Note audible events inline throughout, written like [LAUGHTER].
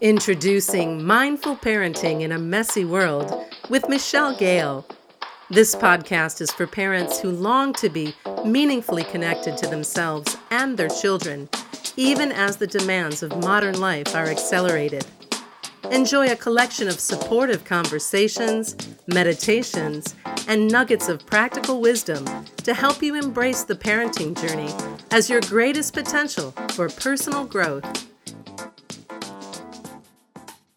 Introducing Mindful Parenting in a Messy World with Michelle Gale. This podcast is for parents who long to be meaningfully connected to themselves and their children, even as the demands of modern life are accelerated. Enjoy a collection of supportive conversations, meditations, and nuggets of practical wisdom to help you embrace the parenting journey as your greatest potential for personal growth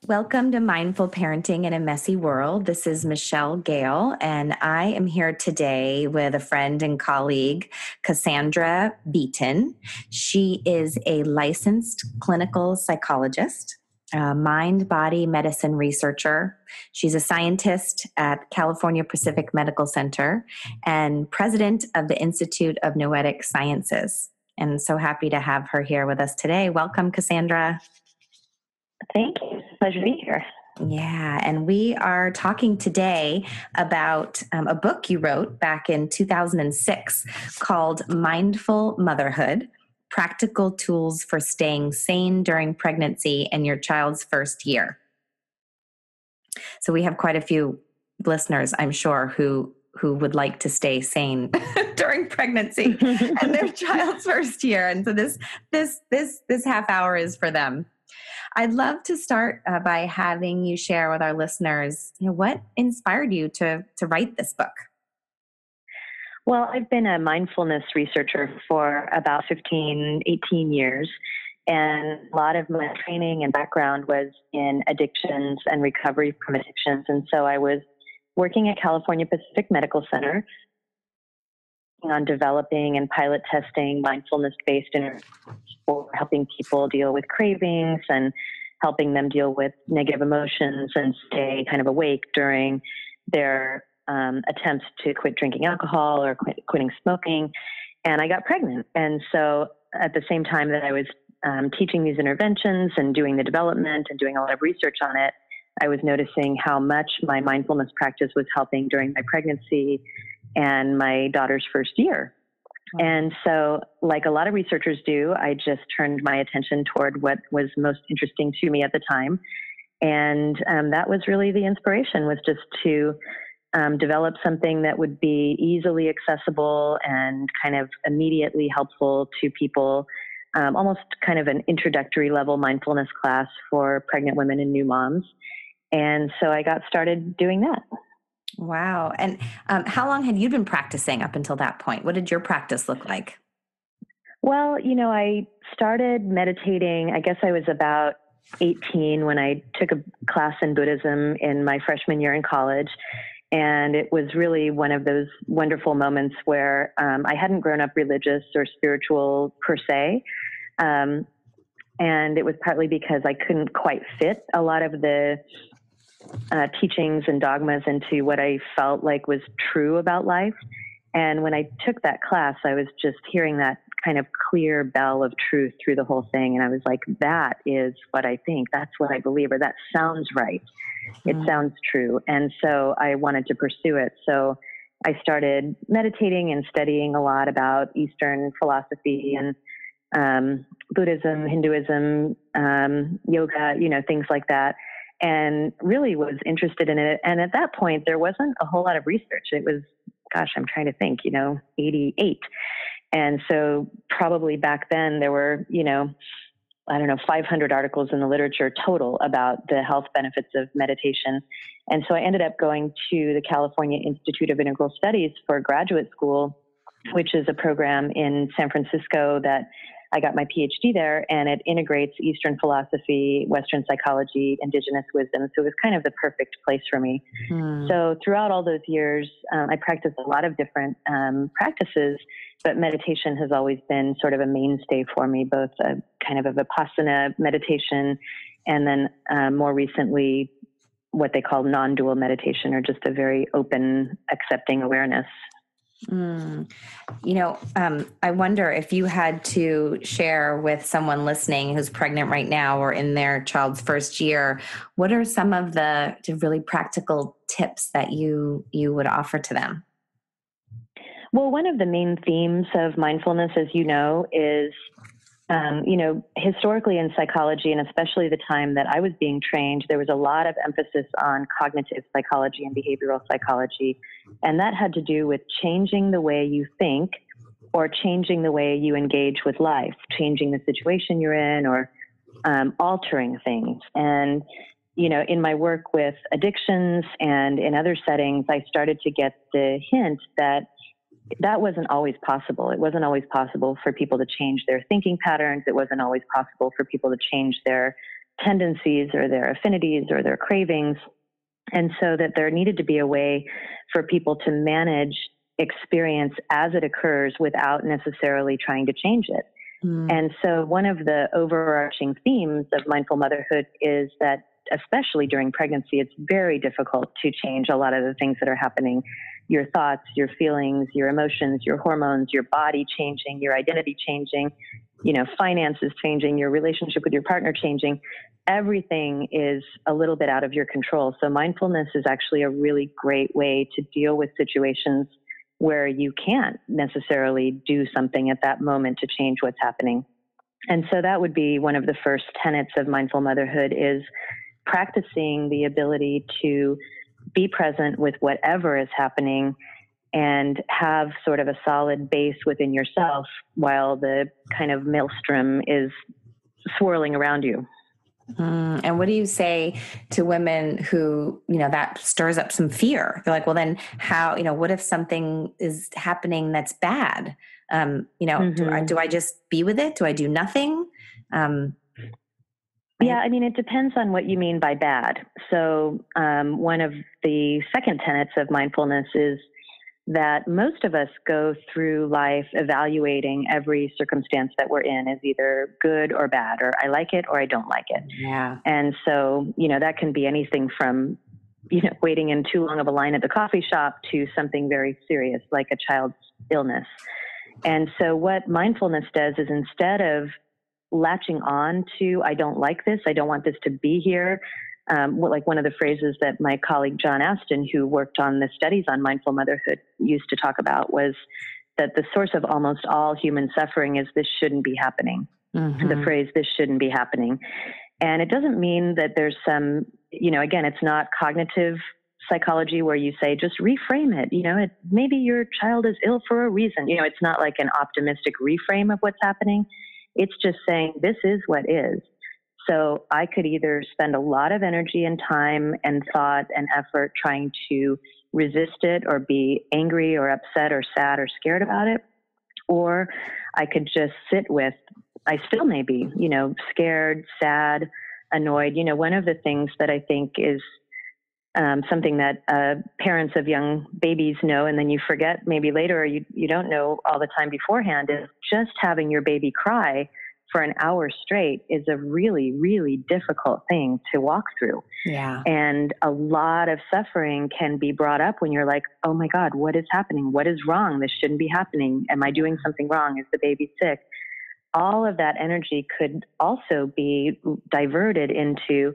Welcome to Mindful Parenting in a Messy World. This is Michelle Gale, and I am here today with a friend and colleague, Cassandra Vieten. She is a licensed clinical psychologist, mind body medicine researcher. She's a scientist at California Pacific Medical Center and president of the Institute of Noetic Sciences. And so happy to have her here with us today. Welcome, Cassandra. Thank you pleasure to be here. Yeah, and we are talking today about um, a book you wrote back in 2006 called Mindful Motherhood Practical Tools for Staying Sane During Pregnancy and Your Child's First Year. So, we have quite a few listeners, I'm sure, who who would like to stay sane [LAUGHS] during pregnancy [LAUGHS] and their child's first year and so this this this this half hour is for them I'd love to start uh, by having you share with our listeners, you know, what inspired you to to write this book. Well, I've been a mindfulness researcher for about 15, 18 years. And a lot of my training and background was in addictions and recovery from addictions. And so I was working at California Pacific Medical Center on developing and pilot testing mindfulness based interventions for helping people deal with cravings and helping them deal with negative emotions and stay kind of awake during their um, attempts to quit drinking alcohol or quit, quitting smoking. And I got pregnant. And so at the same time that I was um, teaching these interventions and doing the development and doing a lot of research on it, I was noticing how much my mindfulness practice was helping during my pregnancy and my daughter's first year. And so, like a lot of researchers do, I just turned my attention toward what was most interesting to me at the time. And um, that was really the inspiration was just to um, develop something that would be easily accessible and kind of immediately helpful to people, um, almost kind of an introductory level mindfulness class for pregnant women and new moms. And so I got started doing that. Wow. And um, how long had you been practicing up until that point? What did your practice look like? Well, you know, I started meditating, I guess I was about 18 when I took a class in Buddhism in my freshman year in college. And it was really one of those wonderful moments where um, I hadn't grown up religious or spiritual per se. Um, and it was partly because I couldn't quite fit a lot of the uh, teachings and dogmas into what I felt like was true about life. And when I took that class, I was just hearing that kind of clear bell of truth through the whole thing. And I was like, that is what I think. That's what I believe, or that sounds right. It mm. sounds true. And so I wanted to pursue it. So I started meditating and studying a lot about Eastern philosophy and um, Buddhism, Hinduism, um, yoga, you know, things like that and really was interested in it. And at that point, there wasn't a whole lot of research. It was, gosh, I'm trying to think, you know, 88. And so probably back then there were, you know, I don't know, 500 articles in the literature total about the health benefits of meditation. And so I ended up going to the California Institute of Integral Studies for graduate school, which is a program in San Francisco that I got my PhD there, and it integrates Eastern philosophy, Western psychology, indigenous wisdom. So it was kind of the perfect place for me. Hmm. So throughout all those years, um, I practiced a lot of different um, practices, but meditation has always been sort of a mainstay for me, both a kind of a vipassana meditation, and then uh, more recently, what they call non-dual meditation, or just a very open, accepting awareness Mm. You know, um, I wonder if you had to share with someone listening who's pregnant right now or in their child's first year, what are some of the really practical tips that you you would offer to them? Well, one of the main themes of mindfulness, as you know, is um, you know, historically in psychology, and especially the time that I was being trained, there was a lot of emphasis on cognitive psychology and behavioral psychology. And that had to do with changing the way you think or changing the way you engage with life, changing the situation you're in or um, altering things. And, you know, in my work with addictions and in other settings, I started to get the hint that that wasn't always possible. It wasn't always possible for people to change their thinking patterns. It wasn't always possible for people to change their tendencies or their affinities or their cravings. And so that there needed to be a way for people to manage experience as it occurs without necessarily trying to change it. Mm. And so one of the overarching themes of mindful motherhood is that especially during pregnancy, it's very difficult to change a lot of the things that are happening your thoughts, your feelings, your emotions, your hormones, your body changing, your identity changing, you know, finances changing, your relationship with your partner changing. Everything is a little bit out of your control. So, mindfulness is actually a really great way to deal with situations where you can't necessarily do something at that moment to change what's happening. And so that would be one of the first tenets of mindful motherhood is practicing the ability to be present with whatever is happening and have sort of a solid base within yourself while the kind of maelstrom is swirling around you. Mm, and what do you say to women who, you know, that stirs up some fear? They're like, well, then how, you know, what if something is happening that's bad? Um, you know, mm-hmm. do, I, mm-hmm. do I just be with it? Do I do nothing? Um, yeah, I mean, it depends on what you mean by bad. So, um, one of the second tenets of mindfulness is that most of us go through life evaluating every circumstance that we're in as either good or bad, or I like it or I don't like it. Yeah. And so, you know, that can be anything from, you know, waiting in too long of a line at the coffee shop to something very serious like a child's illness. And so, what mindfulness does is instead of latching on to, I don't like this, I don't want this to be here, um, like one of the phrases that my colleague John Astin, who worked on the studies on mindful motherhood, used to talk about was that the source of almost all human suffering is this shouldn't be happening. Mm-hmm. The phrase this shouldn't be happening. And it doesn't mean that there's some, you know, again, it's not cognitive psychology where you say just reframe it. You know, it, maybe your child is ill for a reason. You know, it's not like an optimistic reframe of what's happening. It's just saying this is what is. So I could either spend a lot of energy and time and thought and effort trying to resist it or be angry or upset or sad or scared about it, or I could just sit with, I still may be, you know, scared, sad, annoyed. You know, one of the things that I think is um, something that uh, parents of young babies know, and then you forget maybe later, or you, you don't know all the time beforehand, is just having your baby cry for an hour straight is a really, really difficult thing to walk through. Yeah. And a lot of suffering can be brought up when you're like, oh my God, what is happening? What is wrong? This shouldn't be happening. Am I doing something wrong? Is the baby sick? All of that energy could also be diverted into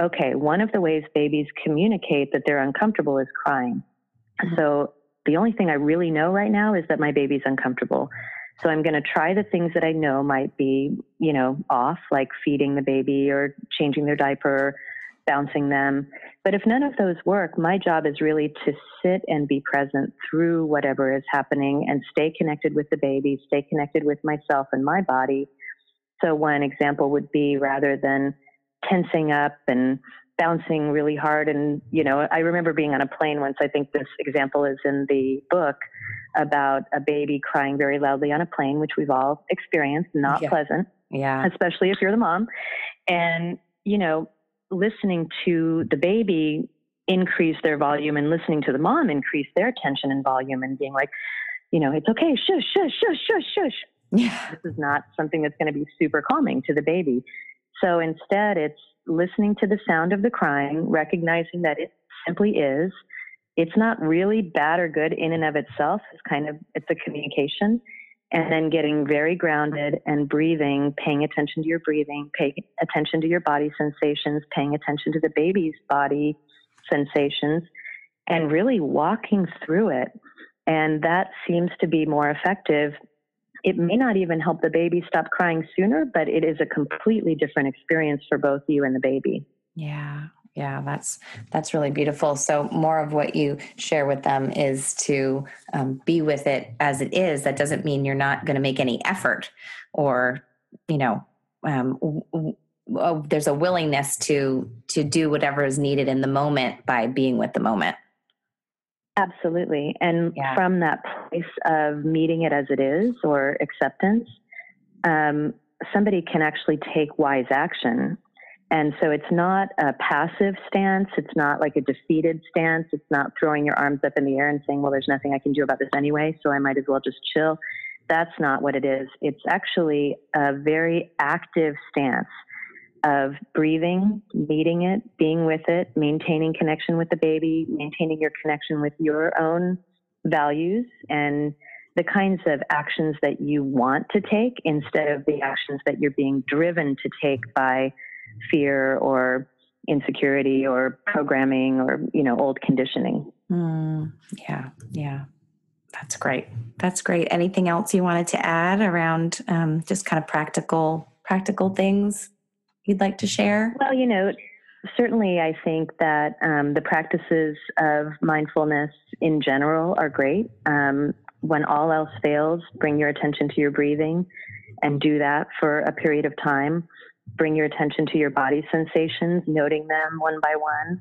okay, one of the ways babies communicate that they're uncomfortable is crying. Mm-hmm. So the only thing I really know right now is that my baby's uncomfortable. So I'm going to try the things that I know might be, you know, off, like feeding the baby or changing their diaper, bouncing them. But if none of those work, my job is really to sit and be present through whatever is happening and stay connected with the baby, stay connected with myself and my body. So one example would be rather than tensing up and bouncing really hard. And, you know, I remember being on a plane once. I think this example is in the book about a baby crying very loudly on a plane, which we've all experienced, not yeah. pleasant. Yeah. Especially if you're the mom. And, you know, listening to the baby increase their volume and listening to the mom increase their tension and volume and being like, you know, it's okay, shush, shush, shush, shush, shush. Yeah. This is not something that's going to be super calming to the baby. So instead, it's listening to the sound of the crying, recognizing that it simply is. It's not really bad or good in and of itself. It's kind of it's a communication, and then getting very grounded and breathing, paying attention to your breathing, paying attention to your body sensations, paying attention to the baby's body sensations, and really walking through it. And that seems to be more effective it may not even help the baby stop crying sooner, but it is a completely different experience for both you and the baby. Yeah. Yeah, that's that's really beautiful. So more of what you share with them is to um, be with it as it is. That doesn't mean you're not going to make any effort, or you know, um, w- w- oh, there's a willingness to to do whatever is needed in the moment by being with the moment. Absolutely. And Yeah. from that place of meeting it as it is or acceptance, um, somebody can actually take wise action. And so it's not a passive stance. It's not like a defeated stance. It's not throwing your arms up in the air and saying, well, there's nothing I can do about this anyway, so I might as well just chill. That's not what it is. It's actually a very active stance of breathing, meeting it, being with it, maintaining connection with the baby, maintaining your connection with your own values and the kinds of actions that you want to take instead of the actions that you're being driven to take by fear or insecurity or programming or you know old conditioning Mm, yeah, yeah. That's great. That's great. Anything else you wanted to add around um, just kind of practical practical things you'd like to share? Well, you know, certainly I think that um, the practices of mindfulness in general are great. Um, when all else fails, bring your attention to your breathing and do that for a period of time. Bring your attention to your body sensations, noting them one by one.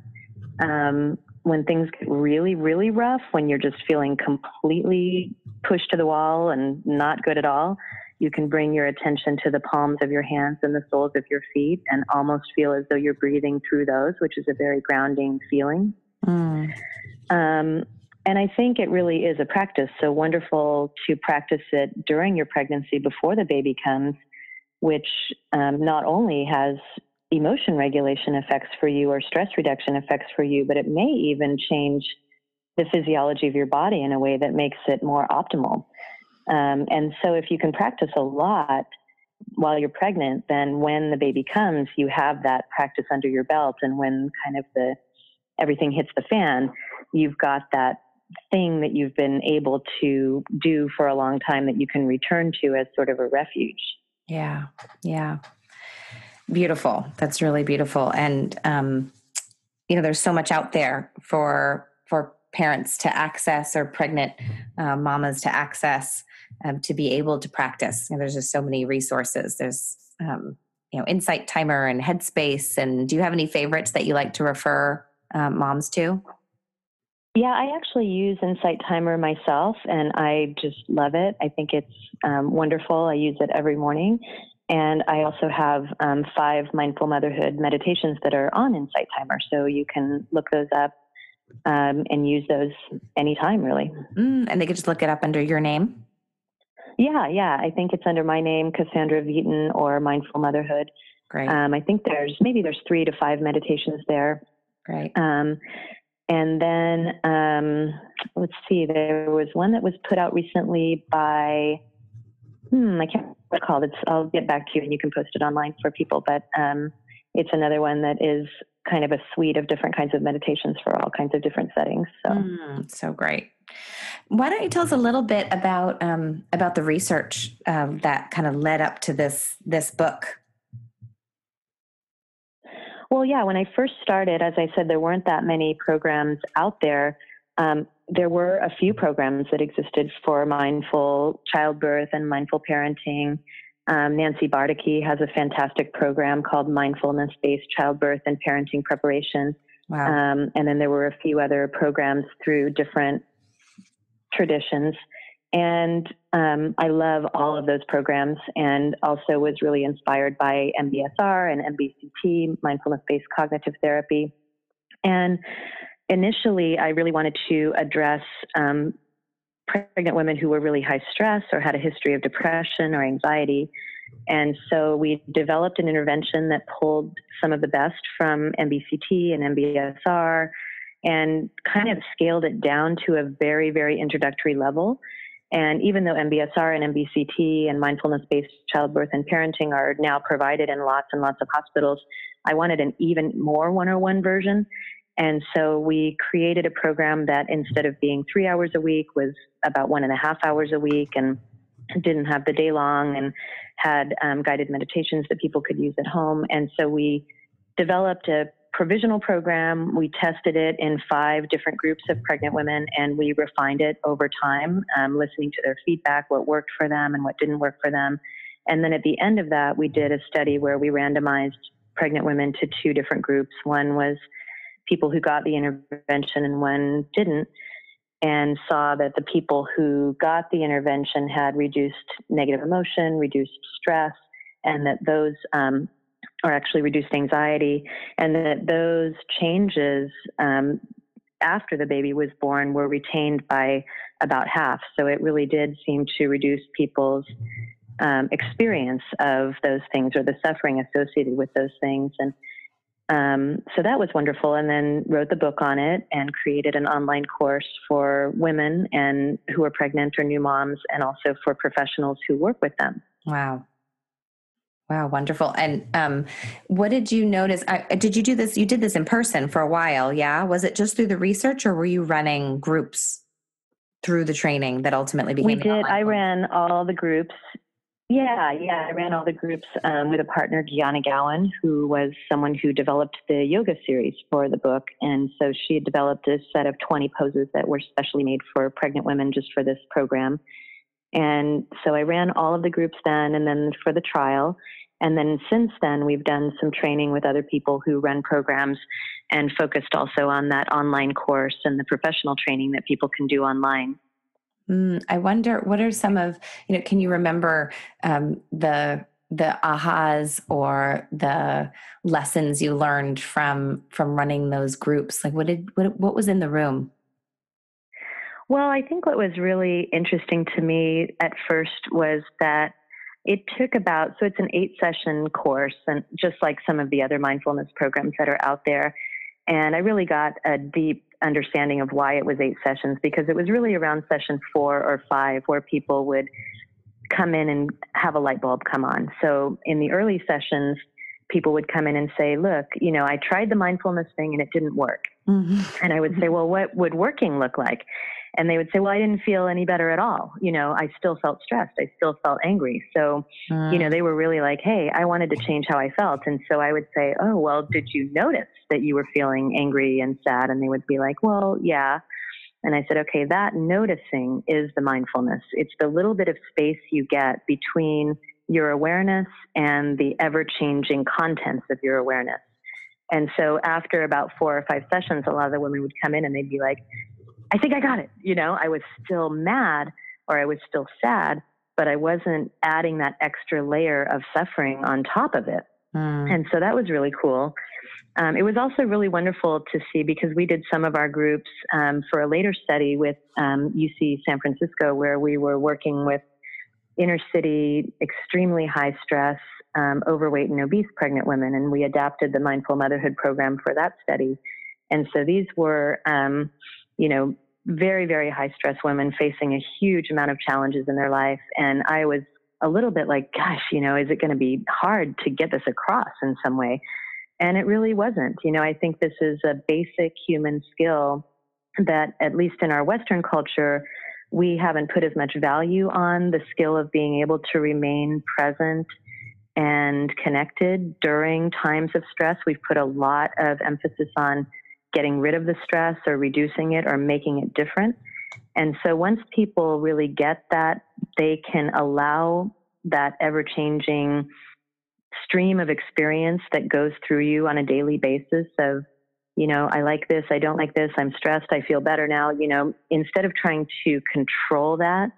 Um, when things get really, really rough, when you're just feeling completely pushed to the wall and not good at all, you can bring your attention to the palms of your hands and the soles of your feet and almost feel as though you're breathing through those, which is a very grounding feeling. Mm, Um, and I think it really is a practice. So wonderful to practice it during your pregnancy before the baby comes, which um, not only has emotion regulation effects for you or stress reduction effects for you, but it may even change the physiology of your body in a way that makes it more optimal. Um, and so if you can practice a lot while you're pregnant, then when the baby comes, you have that practice under your belt. And when kind of the everything hits the fan, you've got that thing that you've been able to do for a long time that you can return to as sort of a refuge. yeah, yeah. Beautiful. That's really beautiful. And um, you know, there's so much out there for for parents to access or pregnant uh, mamas to access um, to be able to practice. You know, there's just so many resources. There's um, you know, Insight Timer and Headspace. And do you have any favorites that you like to refer um, moms to? Yeah, I actually use Insight Timer myself, and I just love it. I think it's um, wonderful. I use it every morning. And I also have um, five mindful motherhood meditations that are on Insight Timer. So you can look those up um, and use those anytime, really. Mm, and they could just look it up under your name. Yeah, yeah. I think it's under my name, Cassandra Vieten, or Mindful Motherhood. Great, Um, I think there's maybe there's three to five meditations there. great. Um, and then um, let's see, there was one that was put out recently by, hmm, I can't remember what it's called. It's, I'll get back to you and you can post it online for people. But um, it's another one that is kind of a suite of different kinds of meditations for all kinds of different settings. So. Mm, so great. Why don't you tell us a little bit about um, about the research um, that kind of led up to this this book? Well, yeah, when I first started, as I said, there weren't that many programs out there. Um, there were a few programs that existed for mindful childbirth and mindful parenting. Um, Nancy Bardacke has a fantastic program called Mindfulness Based Childbirth and Parenting Preparation. Wow. Um, and then there were a few other programs through different traditions. And um, I love all of those programs and also was really inspired by MBSR and MBCT, mindfulness based cognitive therapy. And initially, I really wanted to address um, pregnant women who were really high stress or had a history of depression or anxiety. And so we developed an intervention that pulled some of the best from MBCT and MBSR and kind of scaled it down to a very, very introductory level. And even though MBSR and MBCT and mindfulness based childbirth and parenting are now provided in lots and lots of hospitals, I wanted an even more 101 version. And so we created a program that instead of being three hours a week was about one and a half hours a week. And didn't have the day long and had um, guided meditations that people could use at home. And so we developed a provisional program. We tested it in five different groups of pregnant women and we refined it over time, um, listening to their feedback, what worked for them and what didn't work for them. And then at the end of that, we did a study where we randomized pregnant women to two different groups. One was people who got the intervention and one didn't and saw that the people who got the intervention had reduced negative emotion, reduced stress, and that those um, or actually reduced anxiety, and that those changes um, after the baby was born were retained by about half. So it really did seem to reduce people's um, experience of those things or the suffering associated with those things. And um, so that was wonderful. And then wrote the book on it and created an online course for women and who are pregnant or new moms, and also for professionals who work with them. Wow. Wow, wonderful. And um, what did you notice? I, did you do this? You did this in person for a while, yeah? Was it just through the research, or were you running groups through the training that ultimately became? We did. I ran all the groups yeah, yeah. I ran all the groups um, with a partner, Gianna Gowan, who was someone who developed the yoga series for the book. And so she had developed a set of 20 poses that were specially made for pregnant women just for this program. And so I ran all of the groups then and then for the trial. And then since then, we've done some training with other people who run programs and focused also on that online course and the professional training that people can do online. Mm, I wonder what are some of you know. Can you remember um, the the ahas or the lessons you learned from from running those groups? Like what did what what was in the room? Well, I think what was really interesting to me at first was that it took about so it's an eight session course and just like some of the other mindfulness programs that are out there and I really got a deep understanding of why it was eight sessions because it was really around session four or five where people would come in and have a light bulb come on. So in the early sessions, people would come in and say, Look, you know, I tried the mindfulness thing and it didn't work. Mm-hmm. And I would say, Well, what would working look like? And they would say, "Well, I didn't feel any better at all. You know, I still felt stressed. I still felt angry." So, mm. you know, mm. they were really like, "Hey, I wanted to change how I felt." And so I would say, "Oh, well, did you notice that you were feeling angry and sad?" And they would be like, "Well, yeah." And I said, "Okay, that noticing is the mindfulness. It's the little bit of space you get between your awareness and the ever-changing contents of your awareness." And so after about four or five sessions, a lot of the women would come in and they'd be like, I think I got it. You know, I was still mad or I was still sad, but I wasn't adding that extra layer of suffering on top of it. Mm. And so that was really cool. Um, it was also really wonderful to see because we did some of our groups um, for a later study with um, UC San Francisco, where we were working with inner city, extremely high stress, um, overweight, and obese pregnant women. And we adapted the mindful motherhood program for that study. And so these were um, you know, very, very high stress women facing a huge amount of challenges in their life. And I was a little bit like, gosh, you know, is it going to be hard to get this across in some way? And it really wasn't. You know, I think this is a basic human skill that, at least in our Western culture, we haven't put as much value on the skill of being able to remain present and connected during times of stress. We've put a lot of emphasis on getting rid of the stress or reducing it or making it different. And so once people really get that, they can allow that ever changing stream of experience that goes through you on a daily basis of, you know, I like this, I don't like this, I'm stressed, I feel better now. You know, instead of trying to control that,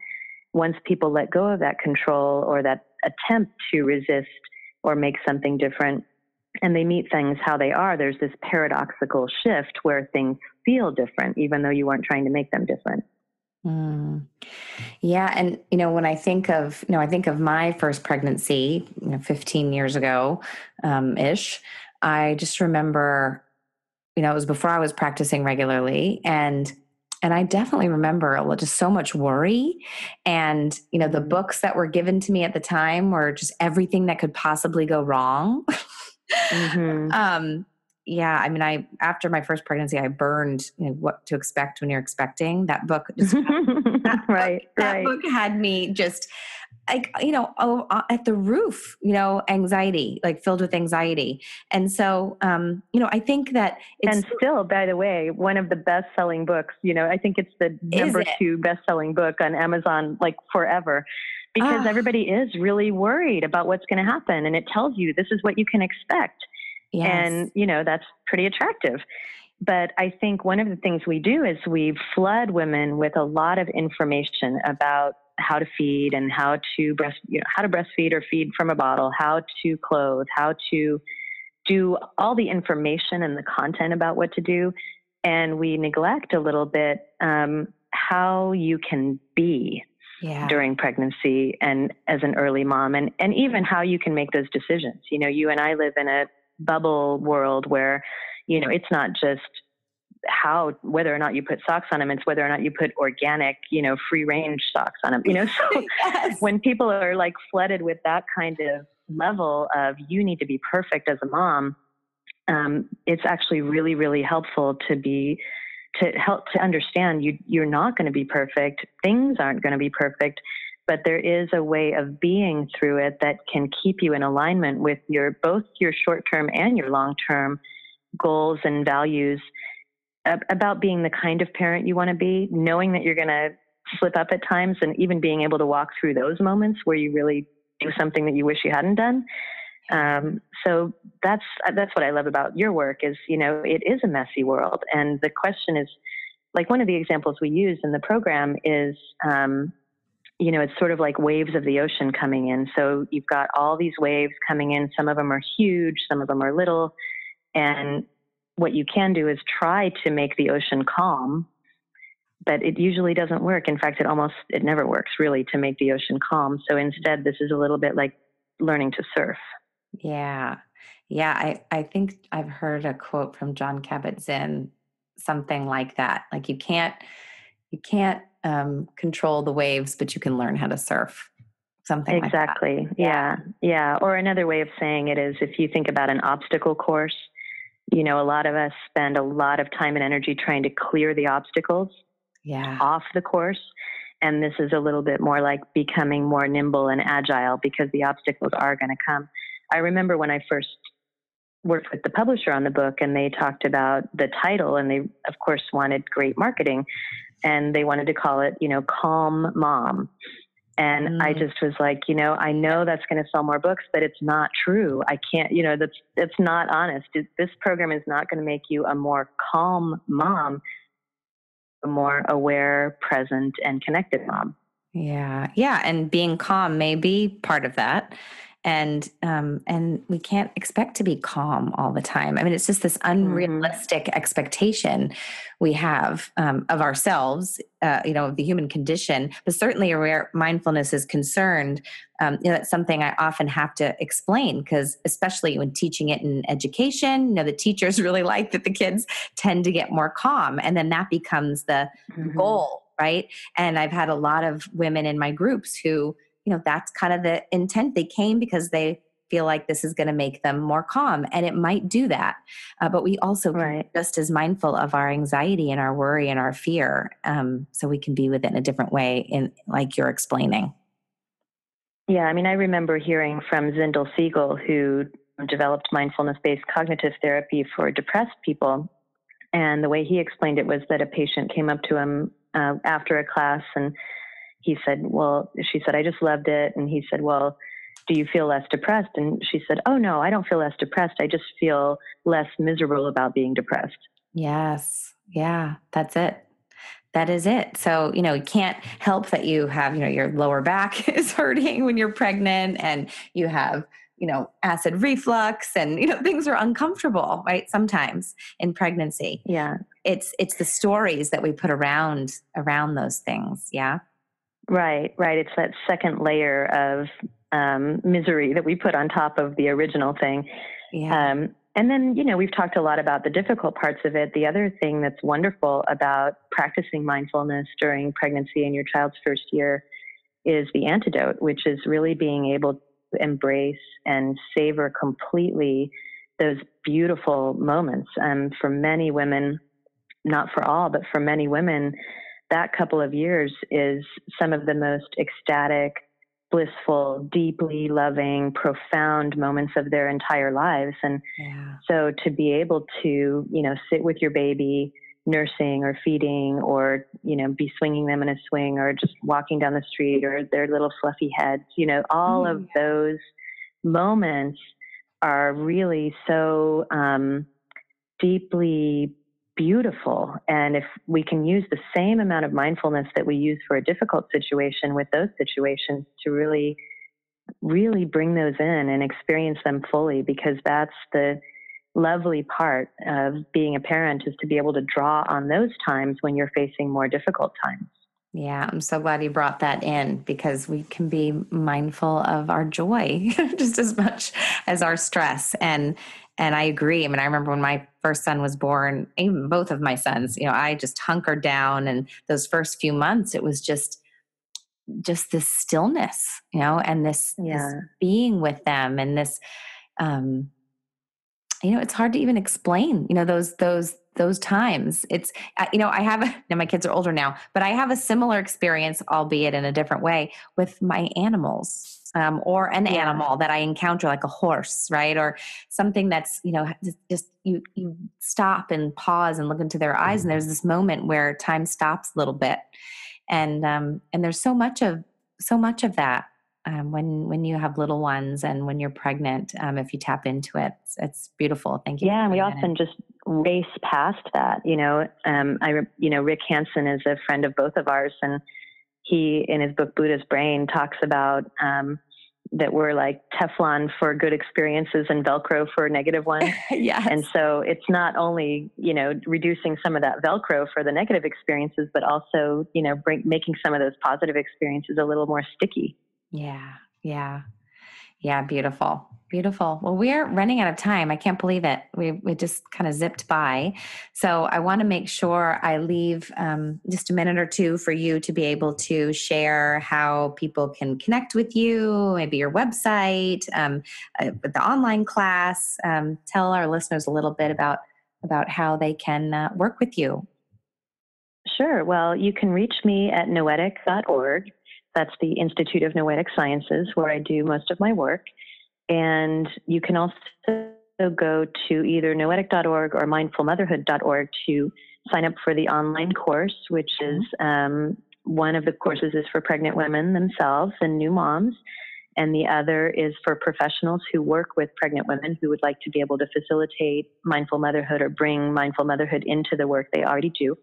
once people let go of that control or that attempt to resist or make something different, and they meet things how they are, there's this paradoxical shift where things feel different, even though you weren't trying to make them different. Mm. Yeah, and you know when I think of you know I think of my first pregnancy, you know, 15 years ago, um, ish. I just remember, you know, it was before I was practicing regularly, and and I definitely remember just so much worry, and you know the mm-hmm. books that were given to me at the time were just everything that could possibly go wrong. [LAUGHS] Mm-hmm. um, yeah, I mean, I after my first pregnancy, I burned you know, what to expect when you're expecting. That book, [LAUGHS] just, that right, book, that right. book had me just like you know oh, uh, at the roof you know anxiety like filled with anxiety and so um you know i think that and still by the way one of the best selling books you know i think it's the number two best selling book on amazon like forever because oh. everybody is really worried about what's going to happen and it tells you this is what you can expect yes. and you know that's pretty attractive but I think one of the things we do is we flood women with a lot of information about how to feed and how to breast, you know, how to breastfeed or feed from a bottle, how to clothe, how to do all the information and the content about what to do. And we neglect a little bit um, how you can be yeah. during pregnancy and as an early mom, and, and even how you can make those decisions. You know, you and I live in a bubble world where, you know, it's not just how whether or not you put socks on them it's whether or not you put organic you know free range socks on them you know [LAUGHS] so yes. when people are like flooded with that kind of level of you need to be perfect as a mom um, it's actually really really helpful to be to help to understand you you're not going to be perfect things aren't going to be perfect but there is a way of being through it that can keep you in alignment with your both your short term and your long term goals and values about being the kind of parent you want to be, knowing that you're going to slip up at times, and even being able to walk through those moments where you really do something that you wish you hadn't done. Um, so that's that's what I love about your work is you know it is a messy world, and the question is like one of the examples we use in the program is um, you know it's sort of like waves of the ocean coming in. So you've got all these waves coming in. Some of them are huge, some of them are little, and what you can do is try to make the ocean calm but it usually doesn't work. In fact it almost it never works really to make the ocean calm. So instead this is a little bit like learning to surf yeah yeah i i think i've heard a quote from Jon Kabat-Zinn something like that like you can't you can't um, control the waves but you can learn how to surf something exactly like yeah yeah or another way of saying it is if you think about an obstacle course you know, a lot of us spend a lot of time and energy trying to clear the obstacles yeah. off the course. And this is a little bit more like becoming more nimble and agile because the obstacles are going to come. I remember when I first worked with the publisher on the book and they talked about the title and they, of course, wanted great marketing and they wanted to call it, you know, Calm Mom. And mm. I just was like, you know, I know that's going to sell more books, but it's not true. I can't, you know, that's that's not honest. This program is not going to make you a more calm mom, a more aware, present, and connected mom. Yeah, yeah, and being calm may be part of that and um, and we can't expect to be calm all the time. I mean, it's just this mm-hmm. unrealistic mm-hmm. expectation we have um, of ourselves, uh, you know, of the human condition. But certainly, where mindfulness is concerned, um, you know, that's something I often have to explain because, especially when teaching it in education, you know, the teachers [LAUGHS] really like that the kids tend to get more calm, and then that becomes the mm-hmm. goal, right? And I've had a lot of women in my groups who you know that's kind of the intent. They came because they feel like this is going to make them more calm and it might do that. Uh, but we also right. just as mindful of our anxiety and our worry and our fear um, so we can be with it in a different way in like you're explaining. Yeah i mean i remember hearing from Zindel Segal who developed mindfulness based cognitive therapy for depressed people and the way he explained it was that a patient came up to him uh, after a class and he said, Well, she said, I just loved it. And he said, Well, do you feel less depressed? And she said, Oh, no, I don't feel less depressed. I just feel less miserable about being depressed. Yes. Yeah, that's it. That is it. So, you know, you can't help that you have, you know, your lower back [LAUGHS] is hurting when you're pregnant and you have, you know, acid reflux and, you know, things are uncomfortable, right? Sometimes in pregnancy. Yeah. It's it's the stories that we put around around those things. Yeah. Right, right. It's that second layer of um, misery that we put on top of the original thing. Yeah. Um, and then, you know, we've talked a lot about the difficult parts of it. The other thing that's wonderful about practicing mindfulness during pregnancy and your child's first year is the antidote, which is really being able to embrace and savor completely those beautiful moments. And um, for many women, not for all, but for many women, that couple of years is some of the most ecstatic, blissful, deeply loving, profound moments of their entire lives. And yeah. so to be able to, you know, sit with your baby nursing or feeding or, you know, be swinging them in a swing or just walking down the street or their little fluffy heads, you know, all mm. of those moments are really so um, deeply beautiful. And if we can use the same amount of mindfulness that we use for a difficult situation with those situations to really, really bring those in and experience them fully, because that's the lovely part of being a parent is to be able to draw on those times when you're facing more difficult times. Yeah, I'm so glad you brought that in because we can be mindful of our joy [LAUGHS] just as much as our stress. And and I agree. I mean, I remember when my first son was born, even both of my sons, you know, I just hunkered down and those first few months it was just just this stillness, you know, and this, yeah. this being with them and this um you know, it's hard to even explain, you know, those those those times. It's, you know, I have, [LAUGHS] now my kids are older now, but I have a similar experience, albeit in a different way, with my animals. Um, or an yeah. animal that I encounter, like a horse, right, or something that's you know just you you stop and pause and look into their eyes, and there's this moment where time stops a little bit, and um, and there's so much of so much of that um, when when you have little ones and when you're pregnant um, if you tap into it it's, it's beautiful thank you yeah and we often just race past that you know um, i you know rick hanson is a friend of both of ours and he in his book buddha's brain talks about um, that we're like Teflon for good experiences and Velcro for negative [LAUGHS] ones. yes. And so it's not only, you know, reducing some of that Velcro for the negative experiences, but also, you know, bring, making some of those positive experiences a little more sticky. Yeah. Yeah. Yeah. Beautiful. Beautiful. Well, we're running out of time. I can't believe it. We, we just kind of zipped by. So I want to make sure I leave um, just a minute or two for you to be able to share how people can connect with you, maybe your website, um, uh, the online class. Um, tell our listeners a little bit about about how they can uh, work with you. Sure. Well, you can reach me at noetic.org. That's the Institute of Noetic Sciences, where I do most of my work. And you can also go to either noetic.org or mindfulmotherhood.org to sign up for the online course, which is um, one of the courses is for pregnant women themselves and new moms. And the other is for professionals who work with pregnant women who would like to be able to facilitate mindful motherhood or bring mindful motherhood into the work they already do.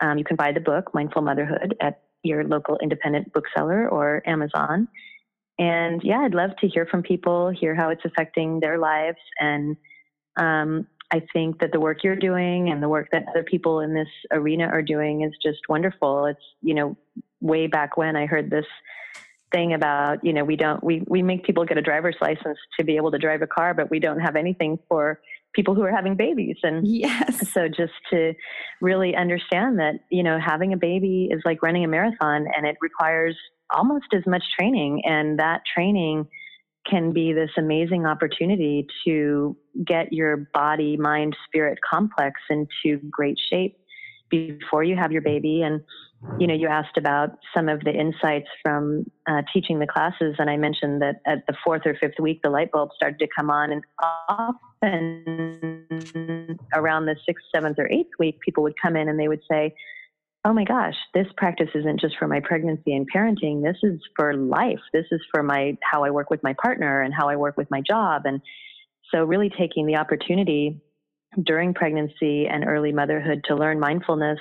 Um, you can buy the book, Mindful Motherhood, at your local independent bookseller or Amazon. And yeah, I'd love to hear from people, hear how it's affecting their lives. And um, I think that the work you're doing and the work that other people in this arena are doing is just wonderful. It's, you know, way back when I heard this thing about, you know, we don't, we, we make people get a driver's license to be able to drive a car, but we don't have anything for people who are having babies. And yes. so just to really understand that, you know, having a baby is like running a marathon and it requires almost as much training. And that training can be this amazing opportunity to get your body, mind, spirit complex into great shape before you have your baby. And, you know, you asked about some of the insights from uh, teaching the classes. And I mentioned that at the fourth or fifth week, the light bulb started to come on. And often around the sixth, seventh, or eighth week, people would come in and they would say, oh my gosh, this practice isn't just for my pregnancy and parenting. This is for life. This is for my how I work with my partner and how I work with my job. And so really taking the opportunity during pregnancy and early motherhood to learn mindfulness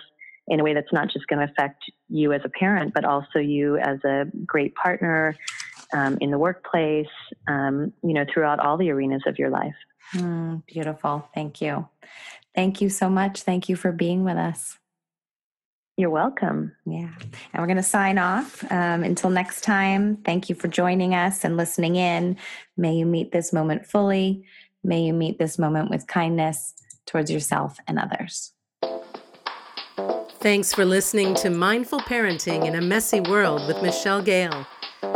in a way that's not just going to affect you as a parent, but also you as a great partner um, in the workplace, um, you know, throughout all the arenas of your life. Mm, beautiful. Thank you. Thank you so much. Thank you for being with us. You're welcome. Yeah. And we're going to sign off. Um, until next time, thank you for joining us and listening in. May you meet this moment fully. May you meet this moment with kindness towards yourself and others. Thanks for listening to Mindful Parenting in a Messy World with Michelle Gale.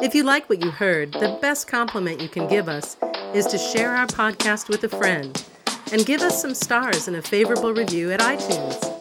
If you like what you heard, the best compliment you can give us is to share our podcast with a friend and give us some stars and a favorable review at iTunes.